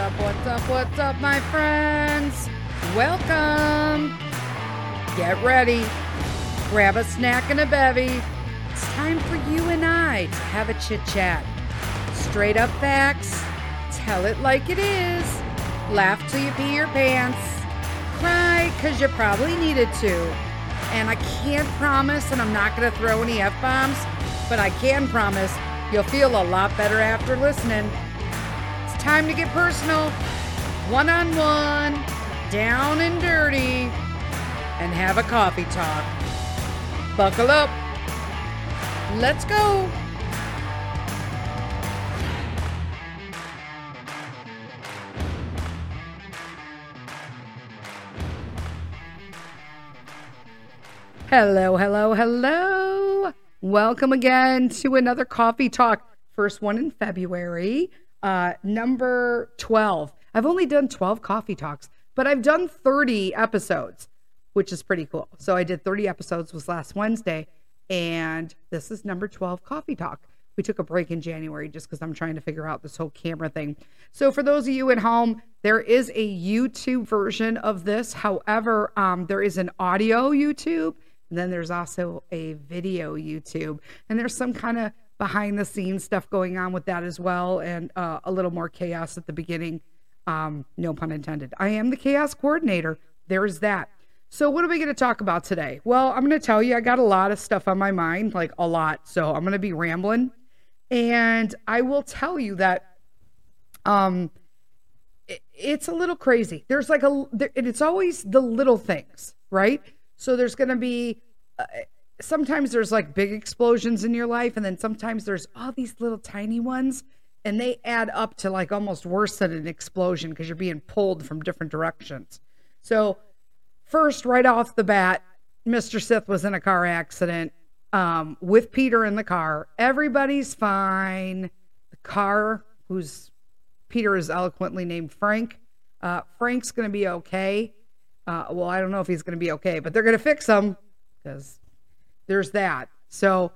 What's up, what's up, what's up, my friends? Welcome. Get ready. Grab a snack and a bevy. It's time for you and I to have a chit chat. Straight up facts. Tell it like it is. Laugh till you pee your pants. Cry because you probably needed to. And I can't promise, and I'm not going to throw any F bombs, but I can promise you'll feel a lot better after listening. Time to get personal, one on one, down and dirty, and have a coffee talk. Buckle up. Let's go. Hello, hello, hello. Welcome again to another coffee talk. First one in February, uh, number 12. I've only done 12 coffee talks, but I've done 30 episodes, which is pretty cool. So I did 30 episodes was last Wednesday, and this is number 12 coffee talk. We took a break in January just because I'm trying to figure out this whole camera thing. So for those of you at home, there is a YouTube version of this. However, um, there is an audio YouTube and then there's also a video YouTube, and there's some kind of behind the scenes stuff going on with that as well, and uh, a little more chaos at the beginning. Um, no pun intended. I am the chaos coordinator. There's that. So, what are we going to talk about today? Well, I'm going to tell you, I got a lot of stuff on my mind, like a lot. So, I'm going to be rambling. And I will tell you that um, it, it's a little crazy. There's like a, there, it's always the little things, right? So there's going to be uh, sometimes there's like big explosions in your life, and then sometimes there's all these little tiny ones, and they add up to like almost worse than an explosion because you're being pulled from different directions. So, first, right off the bat, Mr. Sith was in a car accident um, with Peter in the car. Everybody's fine. The car, who's Peter is eloquently named Frank, uh, Frank's going to be okay. Uh, well, I don't know if he's going to be okay, but they're going to fix him because there's that. So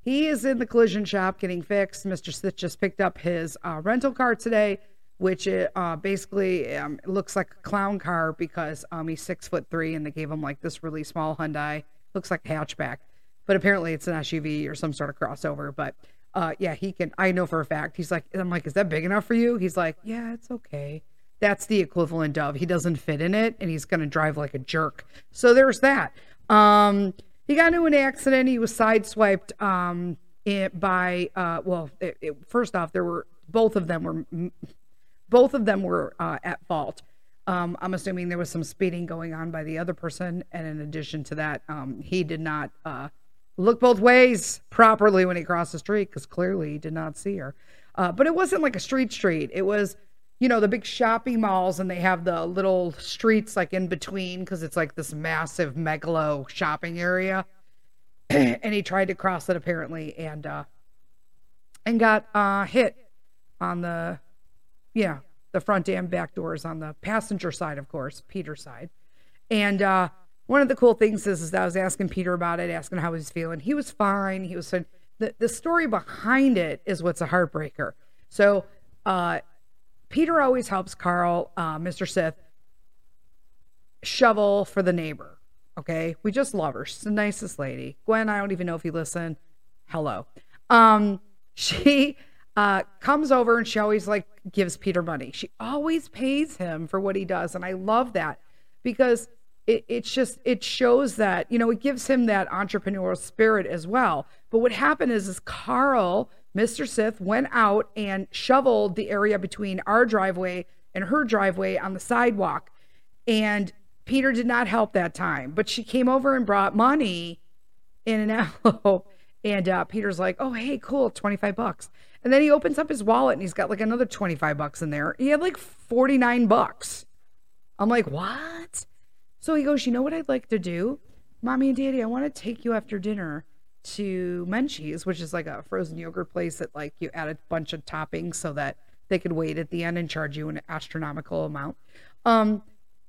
he is in the collision shop getting fixed. Mr. Sith just picked up his uh, rental car today, which uh, basically um, looks like a clown car because um, he's six foot three and they gave him like this really small Hyundai. Looks like a hatchback, but apparently it's an SUV or some sort of crossover. But uh, yeah, he can. I know for a fact. He's like, I'm like, is that big enough for you? He's like, yeah, it's okay that's the equivalent of he doesn't fit in it and he's going to drive like a jerk. So there's that. Um, he got into an accident. He was sideswiped um, it, by, uh, well, it, it, first off, there were both of them were both of them were uh, at fault. Um, I'm assuming there was some speeding going on by the other person, and in addition to that, um, he did not uh, look both ways properly when he crossed the street because clearly he did not see her. Uh, but it wasn't like a street street. It was you know, the big shopping malls and they have the little streets like in between because it's like this massive megalo shopping area. and he tried to cross it apparently and uh and got uh hit on the yeah, the front and back doors on the passenger side, of course, Peter's side. And uh one of the cool things is, is I was asking Peter about it, asking how he was feeling. He was fine. He was fine. The, the story behind it is what's a heartbreaker. So uh, Peter always helps Carl, uh, Mr. Sith, shovel for the neighbor. Okay. We just love her. She's the nicest lady. Gwen, I don't even know if you listen. Hello. Um, she uh, comes over and she always like gives Peter money. She always pays him for what he does. And I love that because it, it's just, it shows that, you know, it gives him that entrepreneurial spirit as well. But what happened is, is Carl Mr. Sith went out and shoveled the area between our driveway and her driveway on the sidewalk. And Peter did not help that time, but she came over and brought money in an envelope. And uh, Peter's like, oh, hey, cool, 25 bucks. And then he opens up his wallet and he's got like another 25 bucks in there. He had like 49 bucks. I'm like, what? So he goes, you know what I'd like to do? Mommy and Daddy, I want to take you after dinner to Menchie's, which is like a frozen yogurt place that like you add a bunch of toppings so that they could wait at the end and charge you an astronomical amount. Um,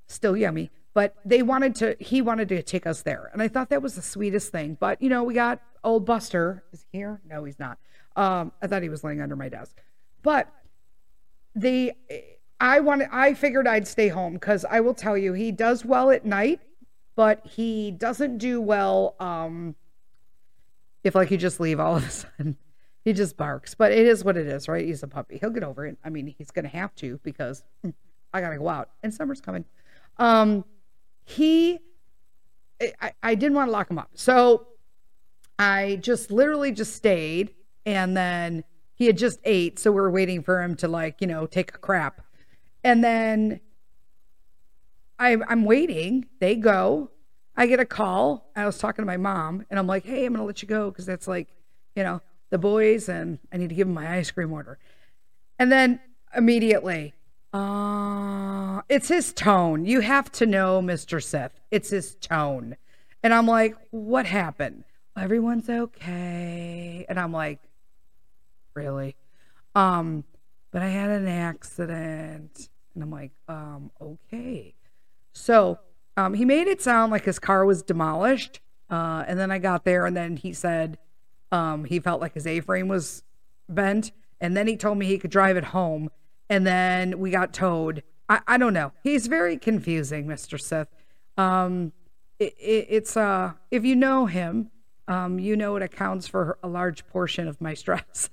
still yummy, but they wanted to. He wanted to take us there, and I thought that was the sweetest thing. But you know, we got old Buster. Is he here? No, he's not. Um, I thought he was laying under my desk, but the I wanted I figured I'd stay home because I will tell you he does well at night, but he doesn't do well um if like you just leave all of a sudden. He just barks. But it is what it is, right? He's a puppy. He'll get over it. I mean, he's gonna have to because I gotta go out and summer's coming. Um he I, I didn't want to lock him up. So I just literally just stayed and then he had just ate, so we are waiting for him to like, you know, take a crap. And then I, I'm waiting. They go. I get a call. I was talking to my mom, and I'm like, "Hey, I'm gonna let you go because that's like, you know, the boys, and I need to give them my ice cream order." And then immediately, uh, it's his tone. You have to know, Mr. Sith. It's his tone. And I'm like, "What happened?" Everyone's okay. And I'm like, "Really?" Um, but I had an accident. And I'm like, um, okay. So um, he made it sound like his car was demolished. Uh, and then I got there, and then he said um, he felt like his A frame was bent. And then he told me he could drive it home. And then we got towed. I, I don't know. He's very confusing, Mr. Sith. Um, it, it, it's uh, if you know him, um, you know it accounts for a large portion of my stress.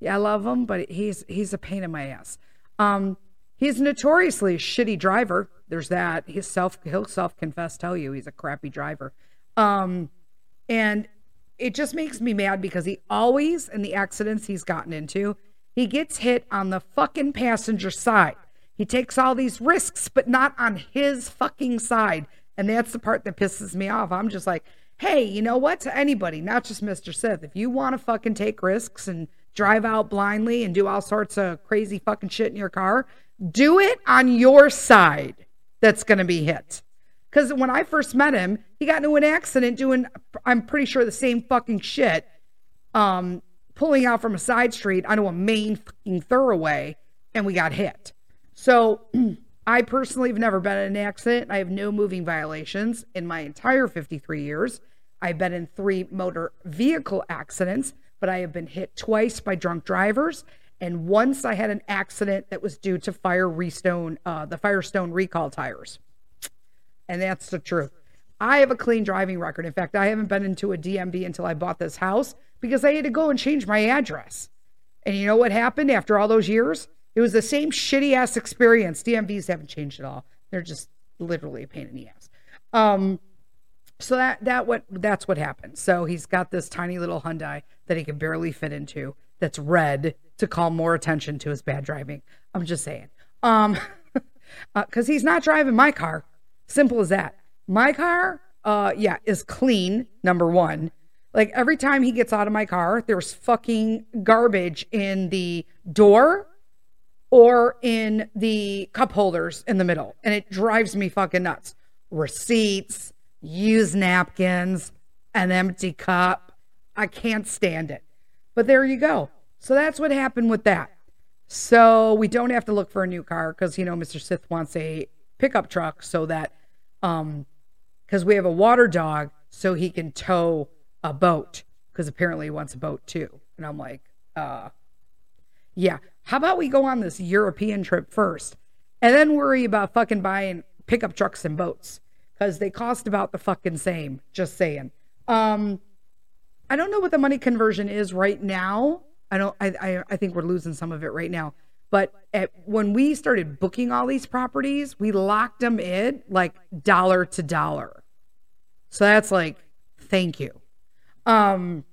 yeah, I love him, but he's he's a pain in my ass. Um, He's notoriously a shitty driver. There's that. He's self he'll self confess tell you he's a crappy driver. Um, and it just makes me mad because he always in the accidents he's gotten into, he gets hit on the fucking passenger side. He takes all these risks, but not on his fucking side. And that's the part that pisses me off. I'm just like, hey, you know what? To anybody, not just Mr. Sith, if you want to fucking take risks and drive out blindly and do all sorts of crazy fucking shit in your car, do it on your side that's going to be hit. Because when I first met him, he got into an accident doing, I'm pretty sure, the same fucking shit, um, pulling out from a side street onto a main fucking thoroughway, and we got hit. So I personally have never been in an accident. I have no moving violations in my entire 53 years. I've been in three motor vehicle accidents, but I have been hit twice by drunk drivers and once I had an accident that was due to Firestone, uh, the Firestone recall tires. And that's the truth. I have a clean driving record. In fact, I haven't been into a DMV until I bought this house because I had to go and change my address. And you know what happened after all those years? It was the same shitty ass experience. DMVs haven't changed at all. They're just literally a pain in the ass. Um, so that that what that's what happened. So he's got this tiny little Hyundai that he can barely fit into that's red to call more attention to his bad driving. I'm just saying. Um, because uh, he's not driving my car. Simple as that. My car, uh, yeah, is clean. Number one. Like every time he gets out of my car, there's fucking garbage in the door or in the cup holders in the middle, and it drives me fucking nuts. Receipts, used napkins, an empty cup. I can't stand it. But there you go. So that's what happened with that. So we don't have to look for a new car because you know Mr. Sith wants a pickup truck so that um because we have a water dog so he can tow a boat because apparently he wants a boat too. And I'm like, uh yeah. How about we go on this European trip first and then worry about fucking buying pickup trucks and boats because they cost about the fucking same. Just saying. Um I don't know what the money conversion is right now. I don't. I I, I think we're losing some of it right now. But at, when we started booking all these properties, we locked them in like dollar to dollar. So that's like, thank you. Um,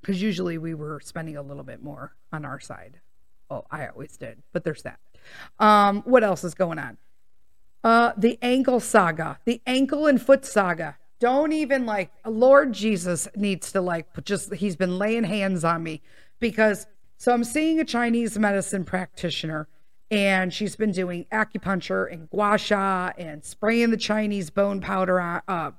because usually we were spending a little bit more on our side. Oh, I always did, but there's that. Um, what else is going on? Uh, the ankle saga, the ankle and foot saga. Don't even like Lord Jesus needs to like just he's been laying hands on me because so I'm seeing a Chinese medicine practitioner and she's been doing acupuncture and gua sha and spraying the Chinese bone powder on, uh,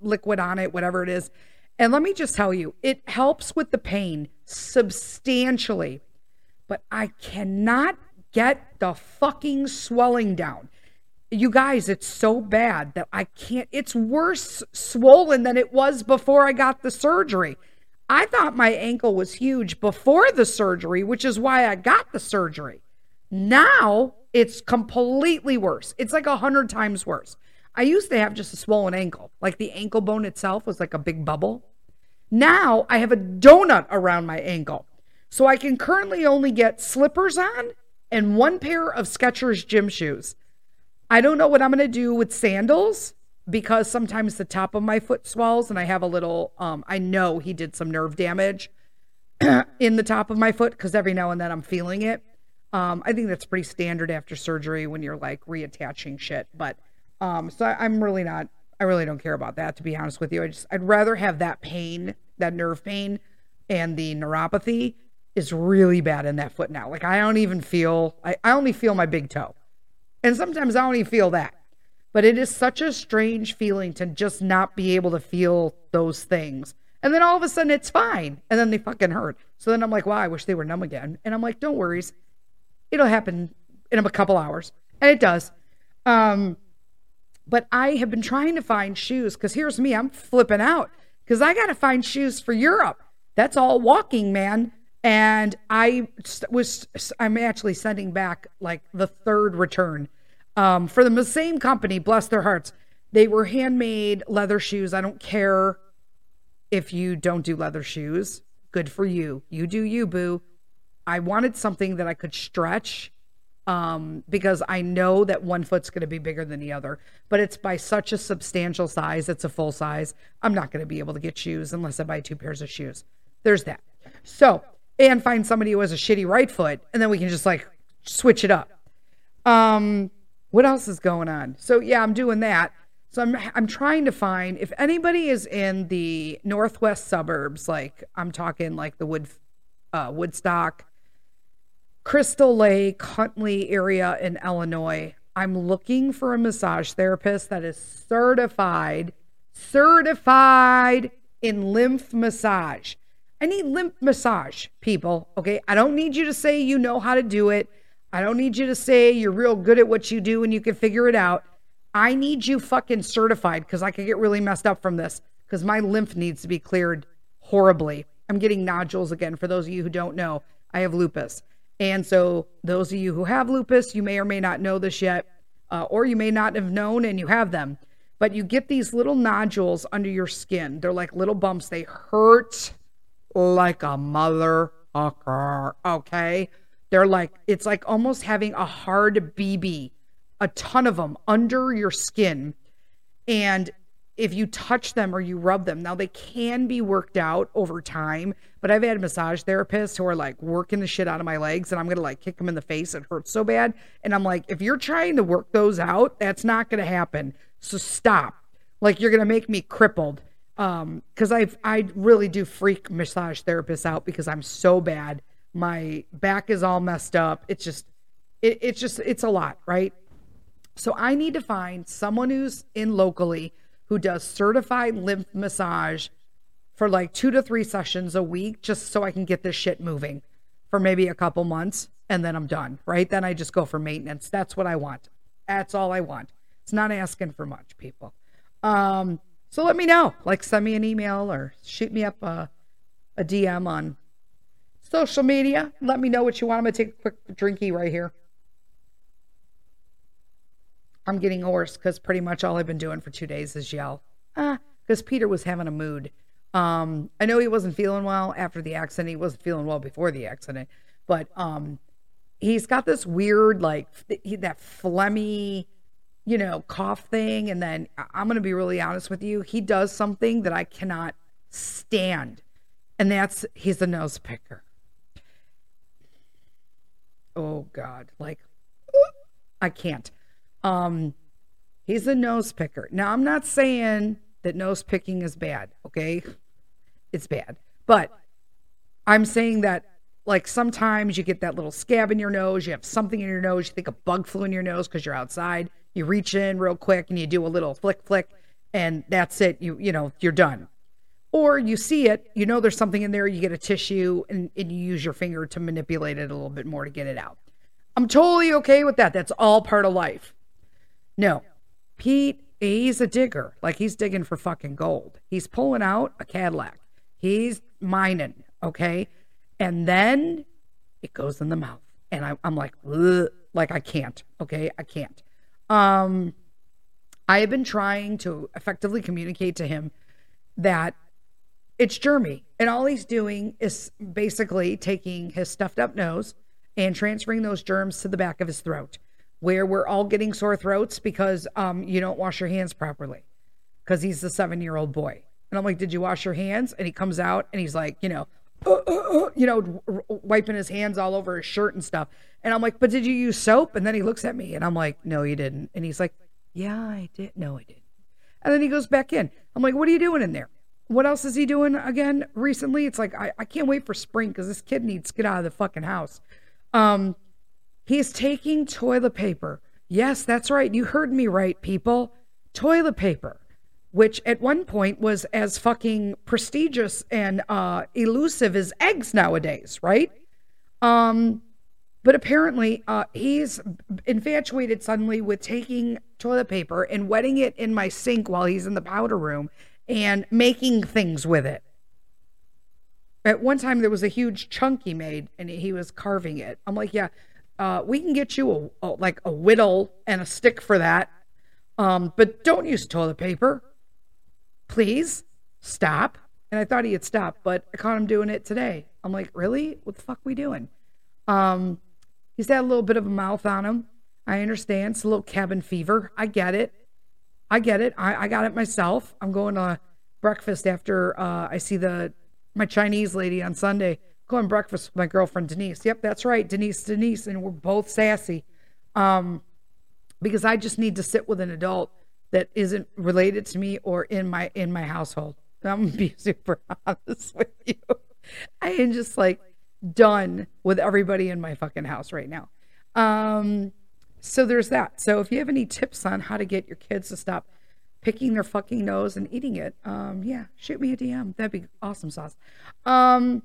liquid on it, whatever it is. And let me just tell you, it helps with the pain substantially, but I cannot get the fucking swelling down you guys, it's so bad that I can't, it's worse swollen than it was before I got the surgery. I thought my ankle was huge before the surgery, which is why I got the surgery. Now it's completely worse. It's like a hundred times worse. I used to have just a swollen ankle, like the ankle bone itself was like a big bubble. Now I have a donut around my ankle. So I can currently only get slippers on and one pair of Skechers gym shoes. I don't know what I'm going to do with sandals because sometimes the top of my foot swells and I have a little um I know he did some nerve damage in the top of my foot cuz every now and then I'm feeling it. Um I think that's pretty standard after surgery when you're like reattaching shit, but um so I, I'm really not I really don't care about that to be honest with you. I just I'd rather have that pain, that nerve pain and the neuropathy is really bad in that foot now. Like I don't even feel I, I only feel my big toe. And sometimes I don't even feel that. But it is such a strange feeling to just not be able to feel those things. And then all of a sudden it's fine. And then they fucking hurt. So then I'm like, wow, I wish they were numb again. And I'm like, don't worry. It'll happen in a couple hours. And it does. Um, but I have been trying to find shoes because here's me, I'm flipping out because I got to find shoes for Europe. That's all walking, man. And I was, I'm actually sending back like the third return um, for the same company, bless their hearts. They were handmade leather shoes. I don't care if you don't do leather shoes. Good for you. You do you, boo. I wanted something that I could stretch um, because I know that one foot's going to be bigger than the other, but it's by such a substantial size. It's a full size. I'm not going to be able to get shoes unless I buy two pairs of shoes. There's that. So, and find somebody who has a shitty right foot, and then we can just like switch it up. Um, what else is going on? So yeah, I'm doing that. So I'm I'm trying to find if anybody is in the northwest suburbs, like I'm talking like the Wood uh, Woodstock, Crystal Lake, Huntley area in Illinois. I'm looking for a massage therapist that is certified, certified in lymph massage. I need lymph massage, people. Okay. I don't need you to say you know how to do it. I don't need you to say you're real good at what you do and you can figure it out. I need you fucking certified because I could get really messed up from this because my lymph needs to be cleared horribly. I'm getting nodules again. For those of you who don't know, I have lupus. And so, those of you who have lupus, you may or may not know this yet, uh, or you may not have known and you have them. But you get these little nodules under your skin. They're like little bumps. They hurt like a motherfucker. Okay. They're like, it's like almost having a hard BB, a ton of them under your skin. And if you touch them or you rub them, now they can be worked out over time, but I've had massage therapists who are like working the shit out of my legs and I'm going to like kick them in the face. It hurts so bad. And I'm like, if you're trying to work those out, that's not going to happen. So stop. Like you're going to make me crippled. Um, cause I, I really do freak massage therapists out because I'm so bad my back is all messed up. It's just, it, it's just, it's a lot, right? So I need to find someone who's in locally who does certified lymph massage for like two to three sessions a week, just so I can get this shit moving for maybe a couple months and then I'm done, right? Then I just go for maintenance. That's what I want. That's all I want. It's not asking for much, people. Um, so let me know. Like send me an email or shoot me up a, a DM on social media. Let me know what you want. I'm going to take a quick drinky right here. I'm getting hoarse because pretty much all I've been doing for two days is yell. Ah, because Peter was having a mood. Um, I know he wasn't feeling well after the accident. He wasn't feeling well before the accident, but um, he's got this weird, like that phlegmy, you know, cough thing. And then I'm going to be really honest with you. He does something that I cannot stand, and that's he's a nose picker oh god like i can't um he's a nose picker now i'm not saying that nose picking is bad okay it's bad but i'm saying that like sometimes you get that little scab in your nose you have something in your nose you think a bug flew in your nose because you're outside you reach in real quick and you do a little flick flick and that's it you you know you're done or you see it, you know there's something in there, you get a tissue and, and you use your finger to manipulate it a little bit more to get it out. I'm totally okay with that. That's all part of life. No, Pete, he's a digger. Like he's digging for fucking gold. He's pulling out a Cadillac. He's mining, okay? And then it goes in the mouth. and I, I'm like, Ugh, like I can't. Okay, I can't. Um, I have been trying to effectively communicate to him that it's germy, and all he's doing is basically taking his stuffed up nose and transferring those germs to the back of his throat, where we're all getting sore throats because um, you don't wash your hands properly. Because he's the seven year old boy. And I'm like, Did you wash your hands? And he comes out and he's like, You know, uh, uh, uh, you know, r- wiping his hands all over his shirt and stuff. And I'm like, But did you use soap? And then he looks at me and I'm like, No, you didn't. And he's like, Yeah, I did. No, I didn't. And then he goes back in. I'm like, What are you doing in there? What else is he doing again recently? It's like, I, I can't wait for spring because this kid needs to get out of the fucking house. Um, he's taking toilet paper. Yes, that's right. You heard me right, people. Toilet paper, which at one point was as fucking prestigious and uh, elusive as eggs nowadays, right? Um, but apparently, uh, he's infatuated suddenly with taking toilet paper and wetting it in my sink while he's in the powder room and making things with it. At one time, there was a huge chunk he made, and he was carving it. I'm like, yeah, uh, we can get you a, a, like a whittle and a stick for that, um, but don't use toilet paper, please. Stop. And I thought he had stopped, but I caught him doing it today. I'm like, really? What the fuck we doing? Um, he's had a little bit of a mouth on him. I understand. It's a little cabin fever. I get it. I get it. I, I got it myself. I'm going to breakfast after uh, I see the my Chinese lady on Sunday. Going breakfast with my girlfriend Denise. Yep, that's right, Denise, Denise, and we're both sassy. Um, because I just need to sit with an adult that isn't related to me or in my in my household. I'm gonna be super honest with you. I am just like done with everybody in my fucking house right now. Um, so there's that. So if you have any tips on how to get your kids to stop picking their fucking nose and eating it, um, yeah, shoot me a DM. That'd be awesome sauce. Um,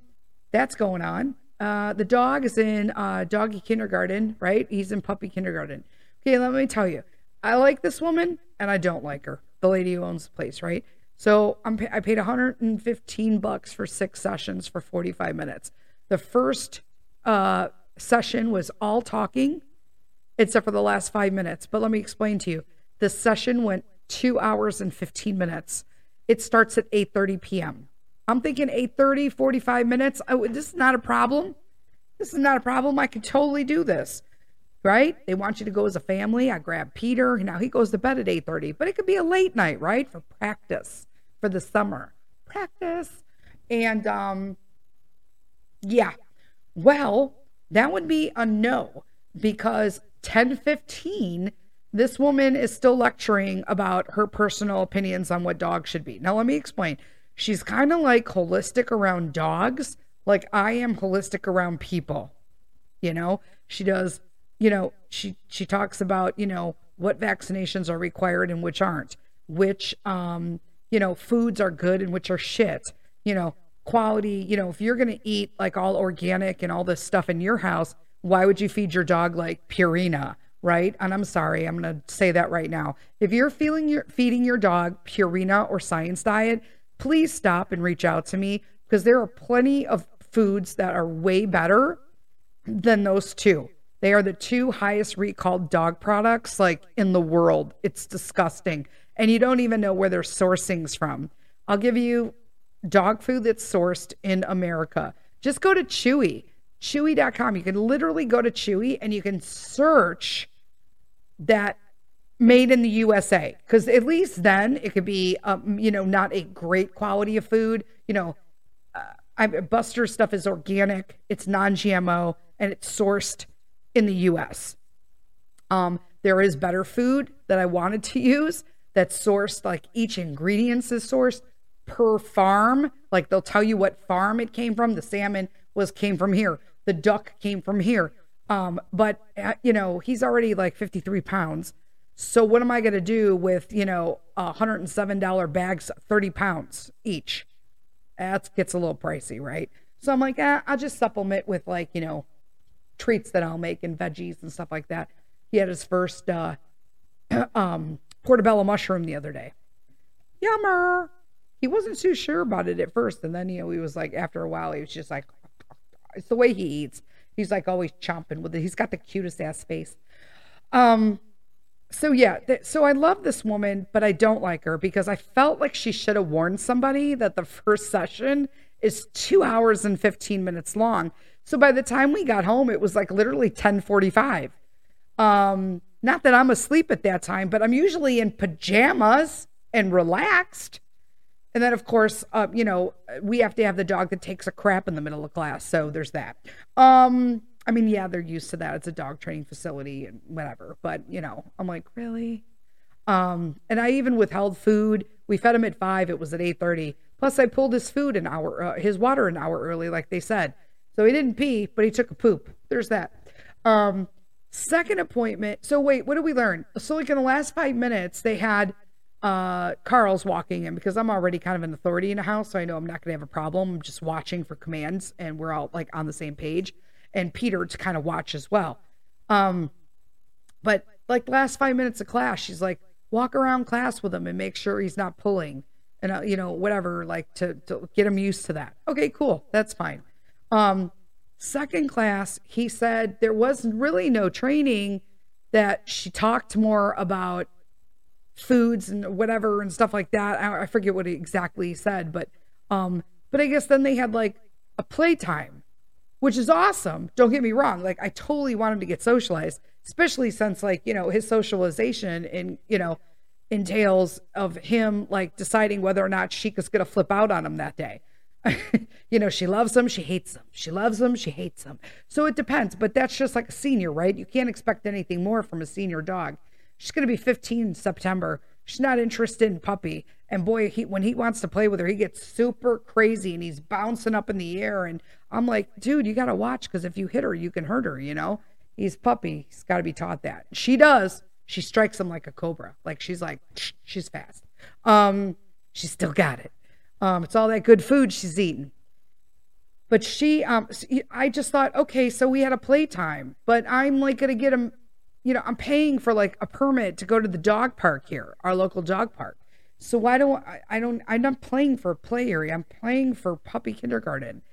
that's going on. Uh, the dog is in uh, doggy kindergarten, right? He's in puppy kindergarten. Okay, let me tell you, I like this woman and I don't like her. The lady who owns the place, right? So I'm I paid 115 bucks for six sessions for 45 minutes. The first uh, session was all talking, except for the last five minutes. But let me explain to you. The session went two hours and 15 minutes. It starts at 8:30 p.m. I'm thinking 8:30, 45 minutes. Oh, this is not a problem. This is not a problem. I can totally do this. Right? They want you to go as a family. I grab Peter. Now he goes to bed at 8:30, but it could be a late night, right? For practice for the summer. Practice. And um yeah. Well, that would be a no because 1015 this woman is still lecturing about her personal opinions on what dogs should be. Now let me explain. She's kind of like holistic around dogs, like I am holistic around people. You know, she does, you know, she she talks about, you know, what vaccinations are required and which aren't, which um, you know, foods are good and which are shit. You know, quality, you know, if you're to eat like all organic and all this stuff in your house, why would you feed your dog like Purina? right? And I'm sorry, I'm to say that right now. If you're feeling your feeding your dog Purina or Science Diet, please stop and reach out to me because there are plenty of foods that are way better than those two. They are the two highest recalled dog products like in the world. It's disgusting. And you don't even know where their sourcing's from. I'll give you dog food that's sourced in America. Just go to Chewy, chewy.com. You can literally go to Chewy and you can search that made in the USA because at least then it could be um, you know not a great quality of food you know uh, I, Buster stuff is organic it's non-GMO and it's sourced in the US um, there is better food that I wanted to use that's sourced like each ingredients is sourced per farm. Like they'll tell you what farm it came from. The salmon was came from here. The duck came from here. Um, but uh, you know he's already like 53 pounds. So what am I going to do with, you know, $107 bags, 30 pounds each? That gets a little pricey, right? So I'm like, eh, I'll just supplement with like, you know, treats that I'll make and veggies and stuff like that. He had his first uh, um, portobello mushroom the other day. Yummer. He wasn't too sure about it at first. And then, you know, he was like, after a while, he was just like, it's the way he eats. He's like always chomping with it. He's got the cutest ass face. Um, so yeah, th- so I love this woman, but I don't like her because I felt like she should have warned somebody that the first session is two hours and 15 minutes long. So by the time we got home, it was like literally 1045. Um, not that I'm asleep at that time, but I'm usually in pajamas and relaxed. And then, of course, uh, you know, we have to have the dog that takes a crap in the middle of class. So there's that. Um, I mean, yeah, they're used to that. It's a dog training facility and whatever. But, you know, I'm like, really? Um, and I even withheld food. We fed him at five. It was at 8.30. Plus, I pulled his food an hour, uh, his water an hour early, like they said. So he didn't pee, but he took a poop. There's that. Um, second appointment. So wait, what did we learn? So like in the last five minutes, they had uh, Carl's walking in because I'm already kind of an authority in the house, so I know I'm not going to have a problem. I'm just watching for commands, and we're all like on the same page. And Peter to kind of watch as well. Um, but like last five minutes of class, she's like, walk around class with him and make sure he's not pulling, and uh, you know whatever, like to to get him used to that. Okay, cool, that's fine. Um, second class, he said there was really no training. That she talked more about foods and whatever and stuff like that. I, I forget what he exactly said, but um, but I guess then they had like a playtime, which is awesome. Don't get me wrong. Like I totally want him to get socialized, especially since like, you know, his socialization and, you know, entails of him like deciding whether or not Sheik is gonna flip out on him that day. you know, she loves him, she hates him. She loves him, she hates him. So it depends, but that's just like a senior, right? You can't expect anything more from a senior dog. She's going to be 15 in September. She's not interested in puppy. And boy, he when he wants to play with her, he gets super crazy and he's bouncing up in the air. And I'm like, dude, you got to watch because if you hit her, you can hurt her. You know, he's puppy. He's got to be taught that. She does. She strikes him like a cobra. Like she's like, she's fast. Um, she's still got it. Um, it's all that good food she's eating. But she, um, I just thought, okay, so we had a playtime, but I'm like gonna get him you know, I'm paying for like a permit to go to the dog park here, our local dog park. So why don't I, I don't I'm not playing for a play area. I'm playing for puppy kindergarten.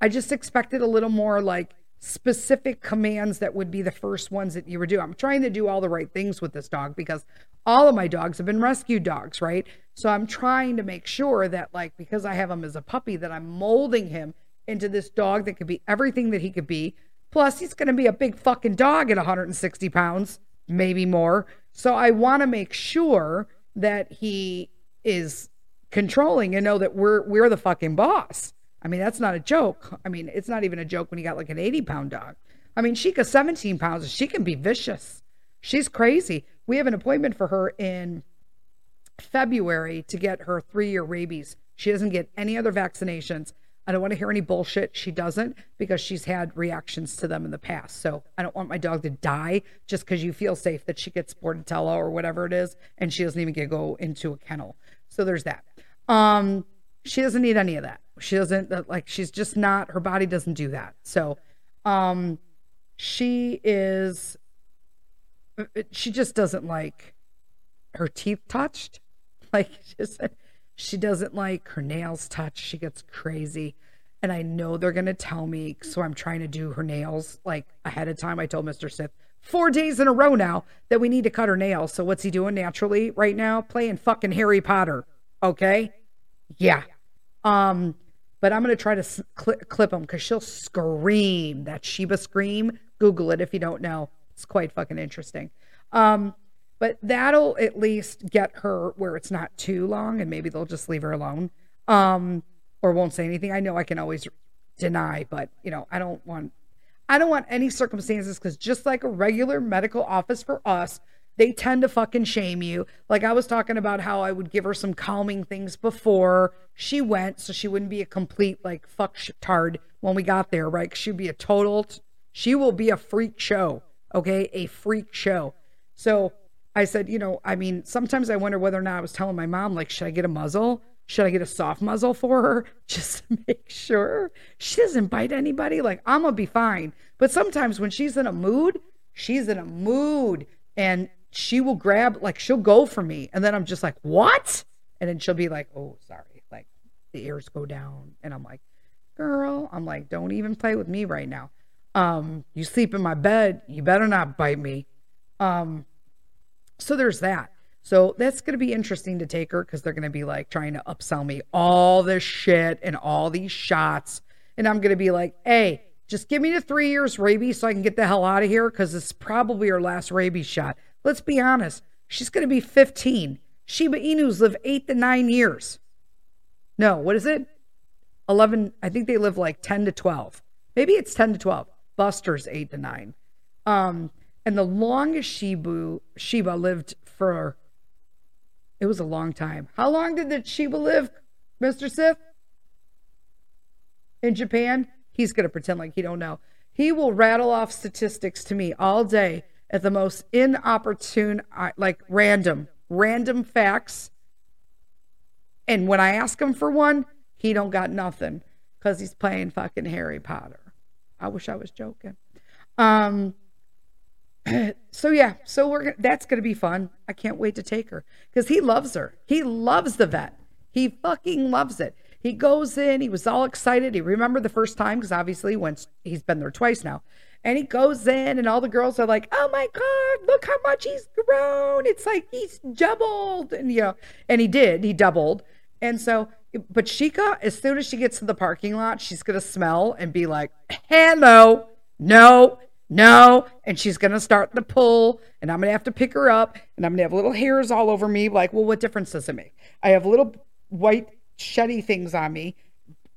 I just expected a little more like specific commands that would be the first ones that you would do. I'm trying to do all the right things with this dog because all of my dogs have been rescue dogs, right? So I'm trying to make sure that like because I have him as a puppy that I'm molding him into this dog that could be everything that he could be Plus, he's going to be a big fucking dog at 160 pounds, maybe more. So I want to make sure that he is controlling and know that we're we're the fucking boss. I mean, that's not a joke. I mean, it's not even a joke when you got like an 80 pound dog. I mean, Sheikah's 17 pounds. She can be vicious. She's crazy. We have an appointment for her in February to get her three year rabies. She doesn't get any other vaccinations. I don't want to hear any bullshit. She doesn't because she's had reactions to them in the past. So I don't want my dog to die just because you feel safe that she gets Bordetella or whatever it is, and she doesn't even get to go into a kennel. So there's that. Um, she doesn't need any of that. She doesn't uh, like. She's just not. Her body doesn't do that. So, um, she is. Uh, she just doesn't like her teeth touched. Like just she doesn't like her nails touched. She gets crazy. And I know they're to tell me. So I'm trying to do her nails like ahead of time. I told Mr. Sith four days in a row now that we need to cut her nails. So what's he doing naturally right now? Playing fucking Harry Potter. Okay. Yeah. Um, but I'm to try to cl- clip them because she'll scream that Shiba scream. Google it if you don't know. It's quite fucking interesting. Um, but that'll at least get her where it's not too long and maybe they'll just leave her alone um or won't say anything i know i can always deny but you know i don't want i don't want any circumstances because just like a regular medical office for us they tend to fucking shame you like i was talking about how i would give her some calming things before she went so she wouldn't be a complete like fuck tard when we got there right she'd be a total she will be a freak show okay a freak show so I said, you know, I mean, sometimes I wonder whether or not I was telling my mom, like, should I get a muzzle? Should I get a soft muzzle for her just to make sure she doesn't bite anybody? Like, I'm gonna be fine. But sometimes when she's in a mood, she's in a mood and she will grab, like, she'll go for me. And then I'm just like, what? And then she'll be like, oh, sorry. Like, the ears go down. And I'm like, girl, I'm like, don't even play with me right now. Um, you sleep in my bed, you better not bite me. Um, so there's that. So that's going to be interesting to take her because they're going to be like trying to upsell me all this shit and all these shots. And I'm going to be like, hey, just give me the three years rabies so I can get the hell out of here because it's probably her last rabies shot. Let's be honest. She's going to be 15. Shiba Inus live eight to nine years. No, what is it? 11. I think they live like 10 to 12. Maybe it's 10 to 12. Buster's eight to nine. Um, and the longest Shibu Shiba lived for it was a long time. How long did the Shiba live, Mr. Sith? In Japan? He's gonna pretend like he don't know. He will rattle off statistics to me all day at the most inopportune, like random, random facts. And when I ask him for one, he don't got nothing because he's playing fucking Harry Potter. I wish I was joking. Um, so yeah, so we're that's gonna be fun. I can't wait to take her because he loves her. He loves the vet. He fucking loves it. He goes in. He was all excited. He remembered the first time because obviously once he's been there twice now, and he goes in, and all the girls are like, "Oh my god, look how much he's grown! It's like he's doubled." And you know, and he did. He doubled. And so, but Sheikah, as soon as she gets to the parking lot, she's gonna smell and be like, "Hello, no." no. And she's to start to pull, and I'm to have to pick her up, and I'm to have little hairs all over me. Like, well, what difference does it make? I have little white sheddy things on me,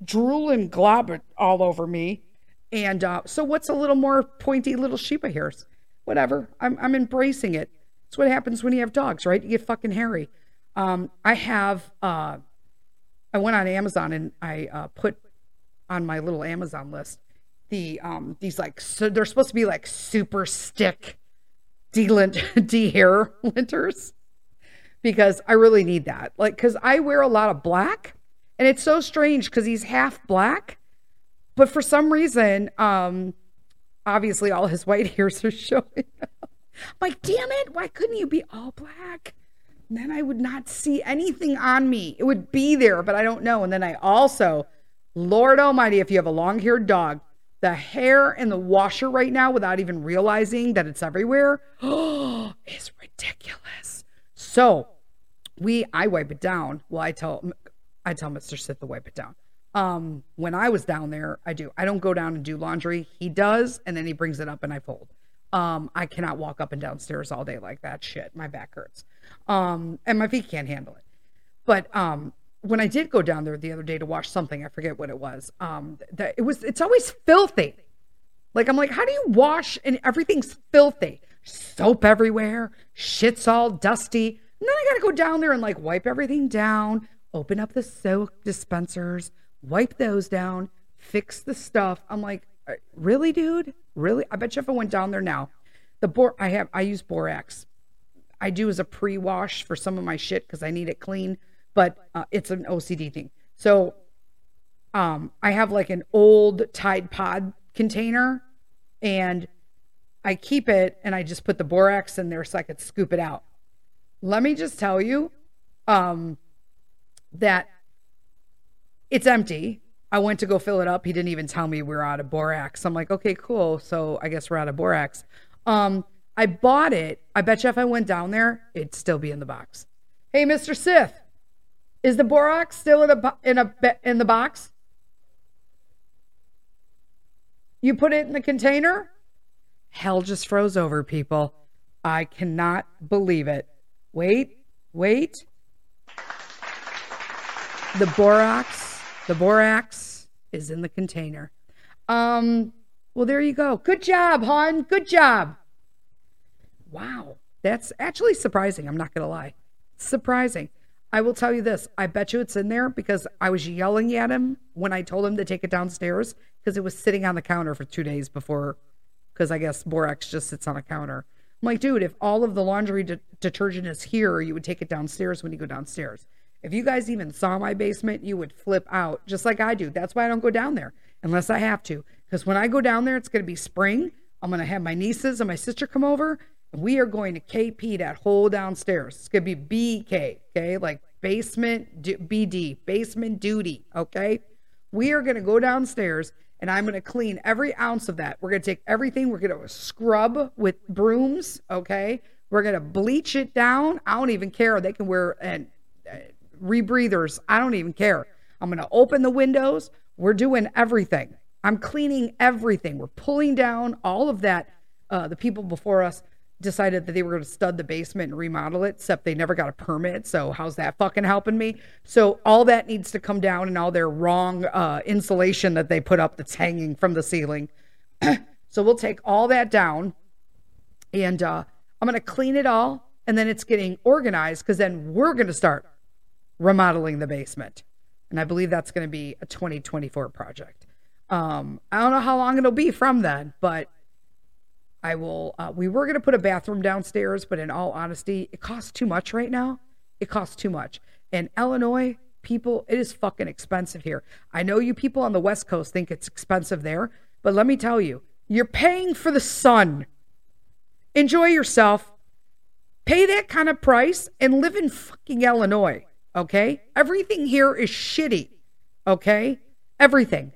drool and glob all over me. And uh, so, what's a little more pointy little Shiba hairs? Whatever. I'm, I'm embracing it. It's what happens when you have dogs, right? You get fucking hairy. Um, I have, uh, I went on Amazon and I uh, put on my little Amazon list the um these like so they're supposed to be like super stick de-lint de-hair linters because I really need that. Like because I wear a lot of black and it's so strange because he's half black, but for some reason, um obviously all his white hairs are showing. I'm like, damn it, why couldn't you be all black? And then I would not see anything on me. It would be there, but I don't know. And then I also, Lord Almighty, if you have a long haired dog, the hair in the washer right now without even realizing that it's everywhere oh, is ridiculous. So we I wipe it down. Well, I tell I tell Mr. Sith to wipe it down. Um, when I was down there, I do. I don't go down and do laundry. He does, and then he brings it up and I fold. Um, I cannot walk up and downstairs all day like that. Shit, my back hurts. Um, and my feet can't handle it. But um, when I did go down there the other day to wash something, I forget what it was. Um, that it was it's always filthy. Like I'm like, how do you wash and everything's filthy? Soap everywhere, shit's all dusty. And then I gotta go down there and like wipe everything down, open up the soap dispensers, wipe those down, fix the stuff. I'm like, uh, really, dude? Really? I bet you if I went down there now, the bor I have I use borax. I do as a pre-wash for some of my shit because I need it clean but uh, it's an OCD thing. So um, I have like an old Tide Pod container and I keep it and I just put the borax in there so I could scoop it out. Let me just tell you um, that it's empty. I went to go fill it up. He didn't even tell me we are out of borax. I'm like, okay, cool. So I guess we're out of borax. Um, I bought it. I bet you if I went down there, it'd still be in the box. Hey, Mr. Sith, is the borax still in a in a in the box? You put it in the container? Hell just froze over, people. I cannot believe it. Wait, wait. The borax, the borax is in the container. Um, well, there you go. Good job, hon. Good job. Wow. That's actually surprising. I'm not going to lie. Surprising. I will tell you this. I bet you it's in there because I was yelling at him when I told him to take it downstairs because it was sitting on the counter for two days before, because I guess borax just sits on a counter. I'm like, dude, if all of the laundry de- detergent is here, you would take it downstairs when you go downstairs. If you guys even saw my basement, you would flip out just like I do. That's why I don't go down there unless I have to. Because when I go down there, it's going to be spring. I'm going to have my nieces and my sister come over And we are going to KP that whole downstairs. It's going to be BK, okay? Like basement BD, basement duty, okay? We are going to go downstairs and I'm going to clean every ounce of that. We're going to take everything, we're going to scrub with brooms, okay? We're going to bleach it down. I don't even care. They can wear uh, rebreathers. I don't even care. I'm going to open the windows. We're doing everything. I'm cleaning everything. We're pulling down all of that. Uh, the people before us decided that they were going to stud the basement and remodel it, except they never got a permit. So how's that fucking helping me? So all that needs to come down and all their wrong uh, insulation that they put up that's hanging from the ceiling. so we'll take all that down and uh, I'm going to clean it all. And then it's getting organized because then we're going to start remodeling the basement. And I believe that's going to be a 2024 project. Um, I don't know how long it'll be from then, but I will. Uh, we were going to put a bathroom downstairs, but in all honesty, it costs too much right now. It costs too much. In Illinois, people, it is fucking expensive here. I know you people on the West Coast think it's expensive there, but let me tell you, you're paying for the sun. Enjoy yourself. Pay that kind of price and live in fucking Illinois. Okay? Everything here is shitty. Okay? Everything.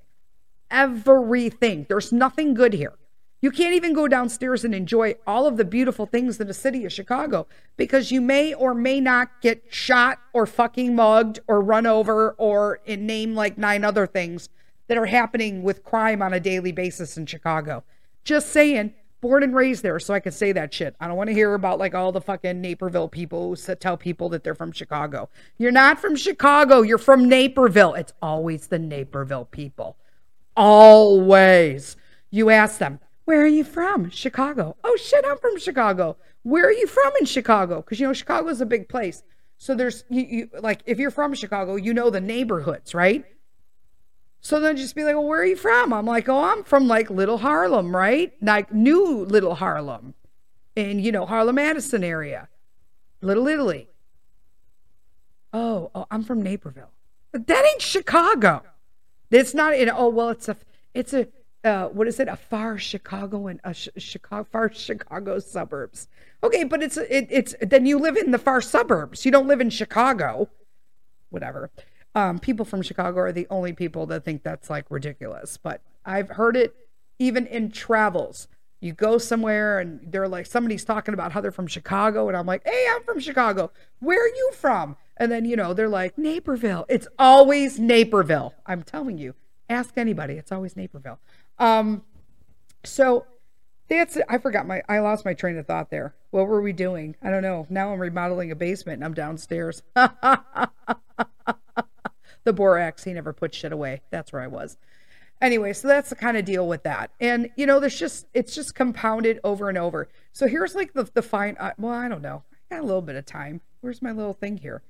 Everything. There's nothing good here. You can't even go downstairs and enjoy all of the beautiful things in the city of Chicago because you may or may not get shot or fucking mugged or run over or in name like nine other things that are happening with crime on a daily basis in Chicago. Just saying, born and raised there, so I can say that shit. I don't want to hear about like all the fucking Naperville people who tell people that they're from Chicago. You're not from Chicago, you're from Naperville. It's always the Naperville people. Always. You ask them, where are you from? Chicago. Oh shit, I'm from Chicago. Where are you from in Chicago? Because you know Chicago's a big place. So there's you, you like if you're from Chicago, you know the neighborhoods, right? So then just be like, well, where are you from? I'm like, oh, I'm from like Little Harlem, right? Like New Little Harlem, in you know Harlem Madison area, Little Italy. Oh, oh, I'm from Naperville. But that ain't Chicago. It's not. In, oh well, it's a it's a uh, what is it? A far Chicago and a sh- Chicago, far Chicago suburbs. Okay, but it's it, it's then you live in the far suburbs. You don't live in Chicago. Whatever. Um, people from Chicago are the only people that think that's like ridiculous. But I've heard it even in travels. You go somewhere and they're like somebody's talking about how they're from Chicago, and I'm like, hey, I'm from Chicago. Where are you from? And then you know they're like Naperville. It's always Naperville. I'm telling you. Ask anybody. It's always Naperville. Um, so that's I forgot my I lost my train of thought there. What were we doing? I don't know. Now I'm remodeling a basement and I'm downstairs. the borax, he never put shit away. That's where I was. Anyway, so that's the kind of deal with that. And you know, there's just it's just compounded over and over. So here's like the the fine uh, well, I don't know. I got a little bit of time. Where's my little thing here?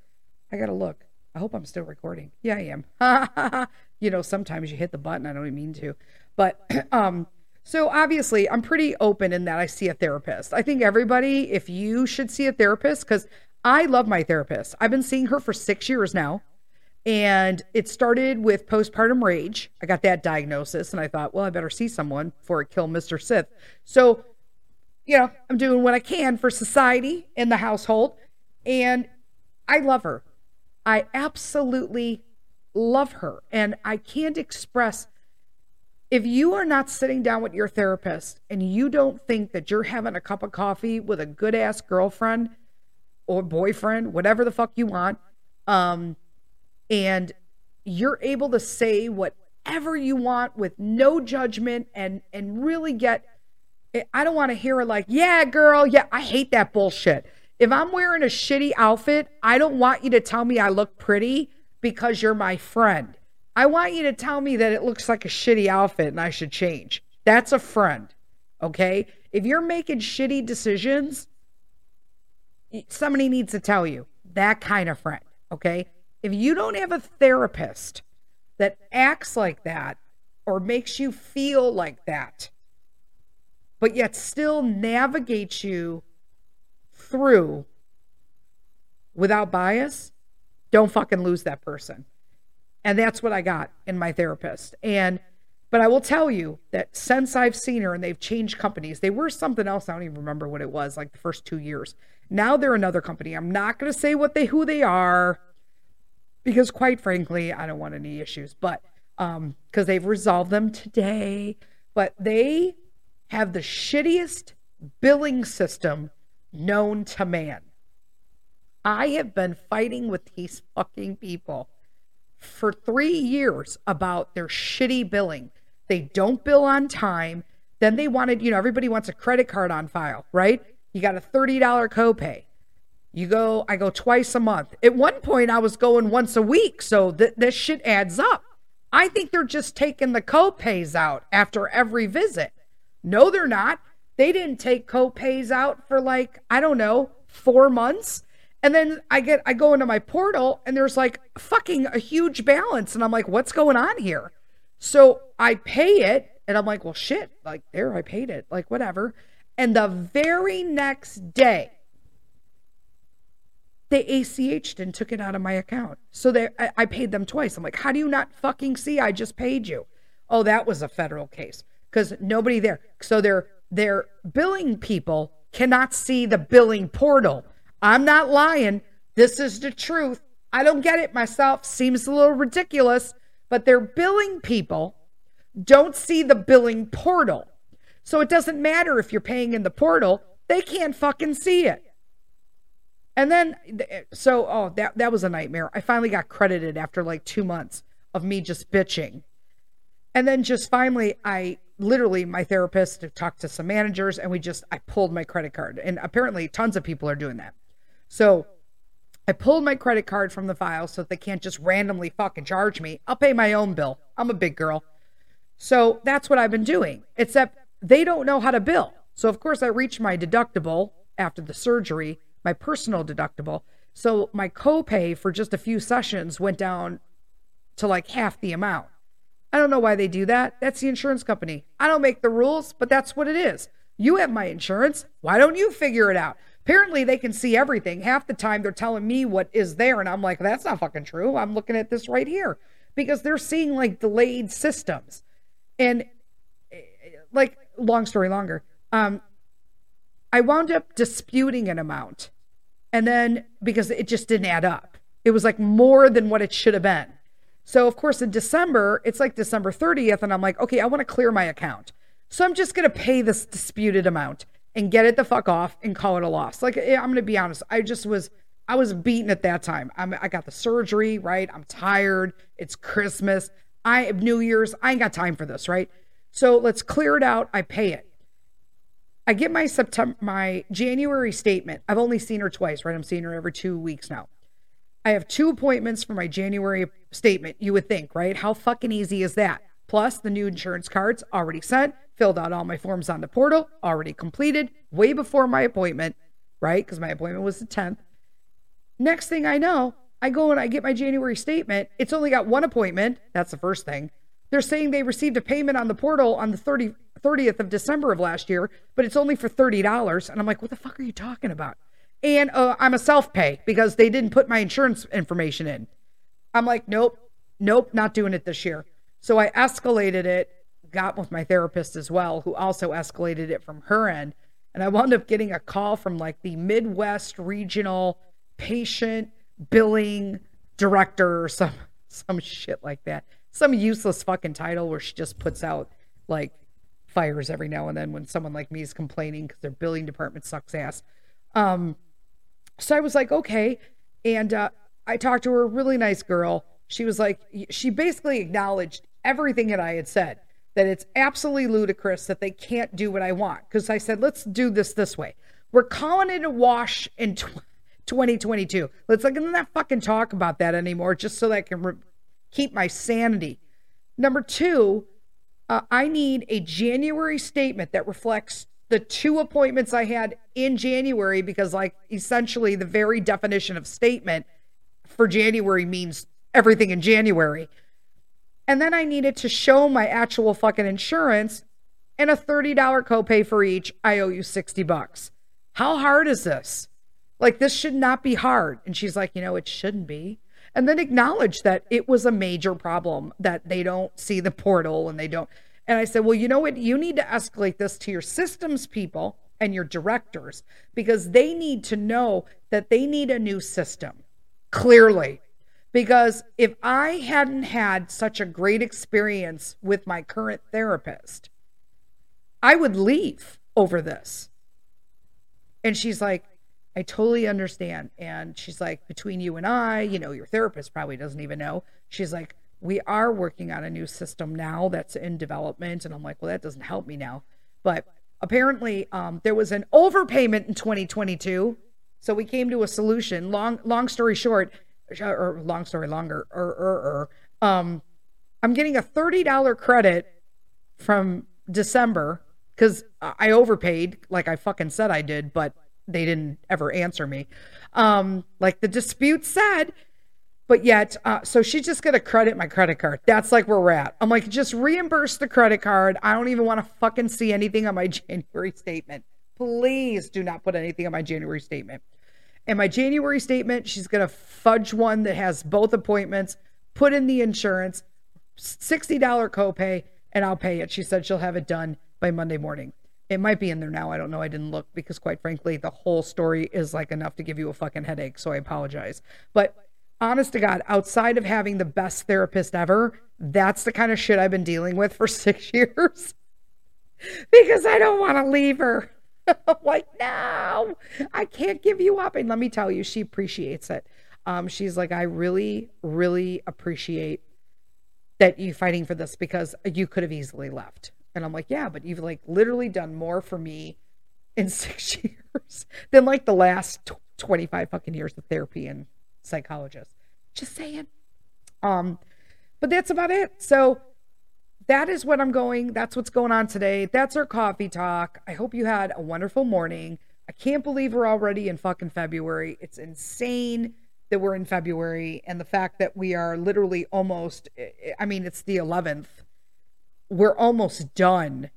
I got to look. I hope I'm still recording. Yeah, I am. you know, sometimes you hit the button. I don't even mean to. But um, so obviously, I'm pretty open in that I see a therapist. I think everybody, if you should see a therapist, because I love my therapist. I've been seeing her for six years now. And it started with postpartum rage. I got that diagnosis and I thought, well, I better see someone before I kill Mr. Sith. So, you know, I'm doing what I can for society and the household. And I love her. I absolutely love her. And I can't express if you are not sitting down with your therapist and you don't think that you're having a cup of coffee with a good ass girlfriend or boyfriend, whatever the fuck you want, um, and you're able to say whatever you want with no judgment and and really get I don't want to hear like, yeah, girl, yeah, I hate that bullshit. If I'm wearing a shitty outfit, I don't want you to tell me I look pretty because you're my friend. I want you to tell me that it looks like a shitty outfit and I should change. That's a friend. Okay? If you're making shitty decisions, somebody needs to tell you that kind of friend. Okay? If you don't have a therapist that acts like that or makes you feel like that, but yet still navigates you through without bias, don't fucking lose that person. And that's what I got in my therapist. And but I will tell you that since I've seen her and they've changed companies, they were something else. I don't even remember what it was, like the first two years. Now they're another company. I'm not gonna say what they who they are, because quite frankly, I don't want any issues. But um, because they've resolved them today. But they have the shittiest billing system known to man. I have been fighting with these fucking people for three years about their shitty billing. They don't bill on time. Then they wanted, you know, everybody wants a credit card on file, right? You got a $30 copay. You go, I go twice a month. At one point, I was going once a week. So th- this shit adds up. I think they're just taking the copays out after every visit. No, they're not. They didn't take copays out for like, I don't know, four months. And then I get I go into my portal and there's like fucking a huge balance. And I'm like, what's going on here? So I pay it and I'm like, well shit, like there I paid it. Like whatever. And the very next day, they ACH'd and took it out of my account. So they I, I paid them twice. I'm like, how do you not fucking see I just paid you? Oh, that was a federal case. Because nobody there. So their their billing people cannot see the billing portal I'm not lying. This is the truth. I don't get it myself. Seems a little ridiculous, but their billing people don't see the billing portal. So it doesn't matter if you're paying in the portal, they can't fucking see it. And then, so, oh, that, that was a nightmare. I finally got credited after like two months of me just bitching. And then just finally, I literally, my therapist talked to some managers and we just, I pulled my credit card. And apparently, tons of people are doing that. So I pulled my credit card from the file so they can't just randomly fucking charge me. I'll pay my own bill. I'm a big girl. So that's what I've been doing, except they don't know how to bill. So, of course, I reached my deductible after the surgery, my personal deductible. So, my copay for just a few sessions went down to like half the amount. I don't know why they do that. That's the insurance company. I don't make the rules, but that's what it is. You have my insurance. Why don't you figure it out? Apparently, they can see everything. Half the time, they're telling me what is there, and I'm like, that's not fucking true. I'm looking at this right here because they're seeing like delayed systems. And like, long story longer, um, I wound up disputing an amount, and then because it just didn't add up, it was like more than what it should have been. So, of course, in December, it's like December 30th, and I'm like, okay, I want to clear my account. So I'm just going to pay this disputed amount and get it the fuck off and call it a loss. Like eh, I'm gonna be honest, I just was I was beaten at that time. I'm, I got the surgery, right? I'm tired. It's Christmas. I have New Year's. I ain't got time for this, right? So let's clear it out. I pay it. I get my September, my January statement. I've only seen her twice, right? I'm seeing her every two weeks now. I have two appointments for my January statement. You would think, right? How fucking easy is that? Plus, the new insurance cards already sent filled out all my forms on the portal, already completed, way before my appointment, right? Because my appointment was the 10th. Next thing I know, I go and I get my January statement. It's only got one appointment. That's the first thing. They're saying they received a payment on the portal on the 30, 30th of December of last year, but it's only for $30. And I'm like, what the fuck are you talking about? And uh, I'm a self pay because they didn't put my insurance information in. I'm like, nope, nope, not doing it this year. So I escalated it got with my therapist as well, who also escalated it from her end. And I wound up getting a call from like the Midwest Regional Patient Billing Director or some some shit like that. Some useless fucking title where she just puts out like fires every now and then when someone like me is complaining because their billing department sucks ass. Um, so I was like, okay. And uh, I talked to her, really nice girl. She was like, she basically acknowledged everything that I had said that it's absolutely ludicrous that they can't do what I want. Because I said, let's do this this way. We're calling it a wash in 2022. Let's like not fucking talk about that anymore, just so that I can re- keep my sanity. Number two, uh, I need a January statement that reflects the two appointments I had in January because, like, essentially the very definition of statement for January means everything in January. And then I needed to show my actual fucking insurance and a $30 copay for each. I owe you 60 bucks. How hard is this? Like, this should not be hard. And she's like, you know, it shouldn't be. And then acknowledge that it was a major problem that they don't see the portal and they don't. And I said, well, you know what? You need to escalate this to your systems people and your directors because they need to know that they need a new system. Clearly, Because if I hadn't had such a great experience with my current therapist, I would leave over this. And she's like, I totally understand. And she's like, between you and I, you know, your therapist probably doesn't even know. She's like, we are working on a new system now that's in development. And I'm like, well, that doesn't help me now. But apparently, um, there was an overpayment in 2022. So we came to a solution. Long, long story short, or long story longer, or, or, or um, I'm getting a $30 credit from December because I overpaid, like I fucking said I did, but they didn't ever answer me. Um, like the dispute said, but yet, uh, so she's just gonna credit my credit card. That's like where we're at. I'm like, just reimburse the credit card. I don't even want to fucking see anything on my January statement. Please do not put anything on my January statement. And my January statement, she's gonna fudge one that has both appointments, put in the insurance, $60 copay, and I'll pay it. She said she'll have it done by Monday morning. It might be in there now. I don't know. I didn't look because, quite frankly, the whole story is like enough to give you a fucking headache. So I apologize. But honest to God, outside of having the best therapist ever, that's the kind of shit I've been dealing with for six years because I don't want to leave her. Like, no, I can't give you up. And let me tell you, she appreciates it. Um, she's like, I really, really appreciate that you fighting for this because you could have easily left. And I'm like, yeah, but you've like literally done more for me in six years than like the last 25 fucking years of therapy and psychologist. Just saying. Um, but that's about it. So that is what I'm going. That's what's going on today. That's our coffee talk. I hope you had a wonderful morning. I can't believe we're already in fucking February. It's insane that we're in February and the fact that we are literally almost I mean it's the 11th we're almost done.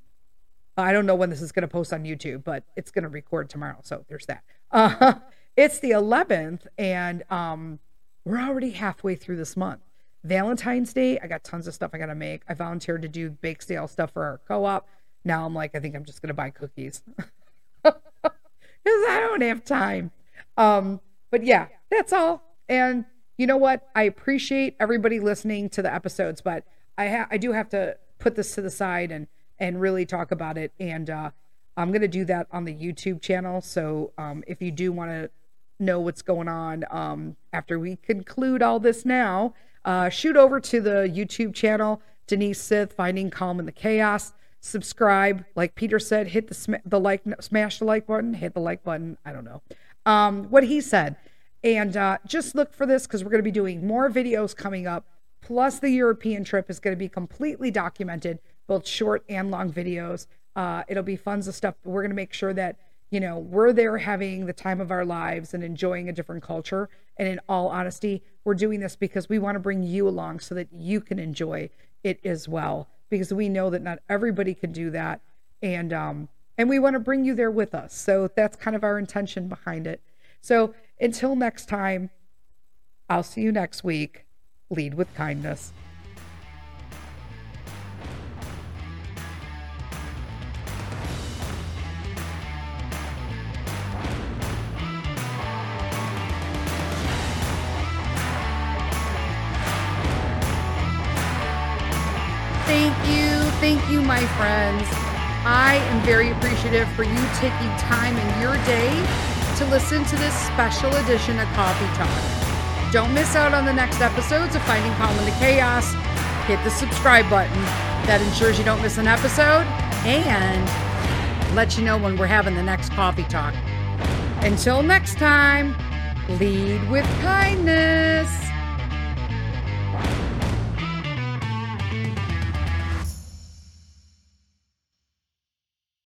I don't know when this is going to post on YouTube, but it's going to record tomorrow. So there's that. Uh, it's the 11th, and um, we're already halfway through this month. Valentine's Day, I got tons of stuff I got to make. I volunteered to do bake sale stuff for our co op. Now I'm like, I think I'm just going to buy cookies because I don't have time. Um, but yeah, that's all. And you know what? I appreciate everybody listening to the episodes, but I ha- I do have to put this to the side and and really talk about it. And uh, I'm gonna do that on the YouTube channel. So um, if you do want to know what's going on um, after we conclude all this now, uh, shoot over to the YouTube channel, Denise Sith, Finding Calm in the Chaos. Subscribe, like Peter said, hit the sm- the like, smash the like button, hit the like button. I don't know um, what he said, and uh, just look for this because we're to be doing more videos coming up plus the European trip is going to be completely documented, both short and long videos. Uh, it'll be tons of stuff. We're going to make sure that you know we're there having the time of our lives and enjoying a different culture. And in all honesty, we're doing this because we want to bring you along so that you can enjoy it as well. Because we know that not everybody can do that, and um, and we want to bring you there with us. So that's kind of our intention behind it. So until next time, I'll see you next week lead with kindness. Thank you, thank you, my friends. I am very appreciative for you taking time in your day to listen to this special edition of Coffee Talk. Don't miss out on the next episodes of Finding Calm in the Chaos. Hit the subscribe button. That ensures you don't miss an episode and let you know when we're having the next coffee talk. Until next time, lead with kindness.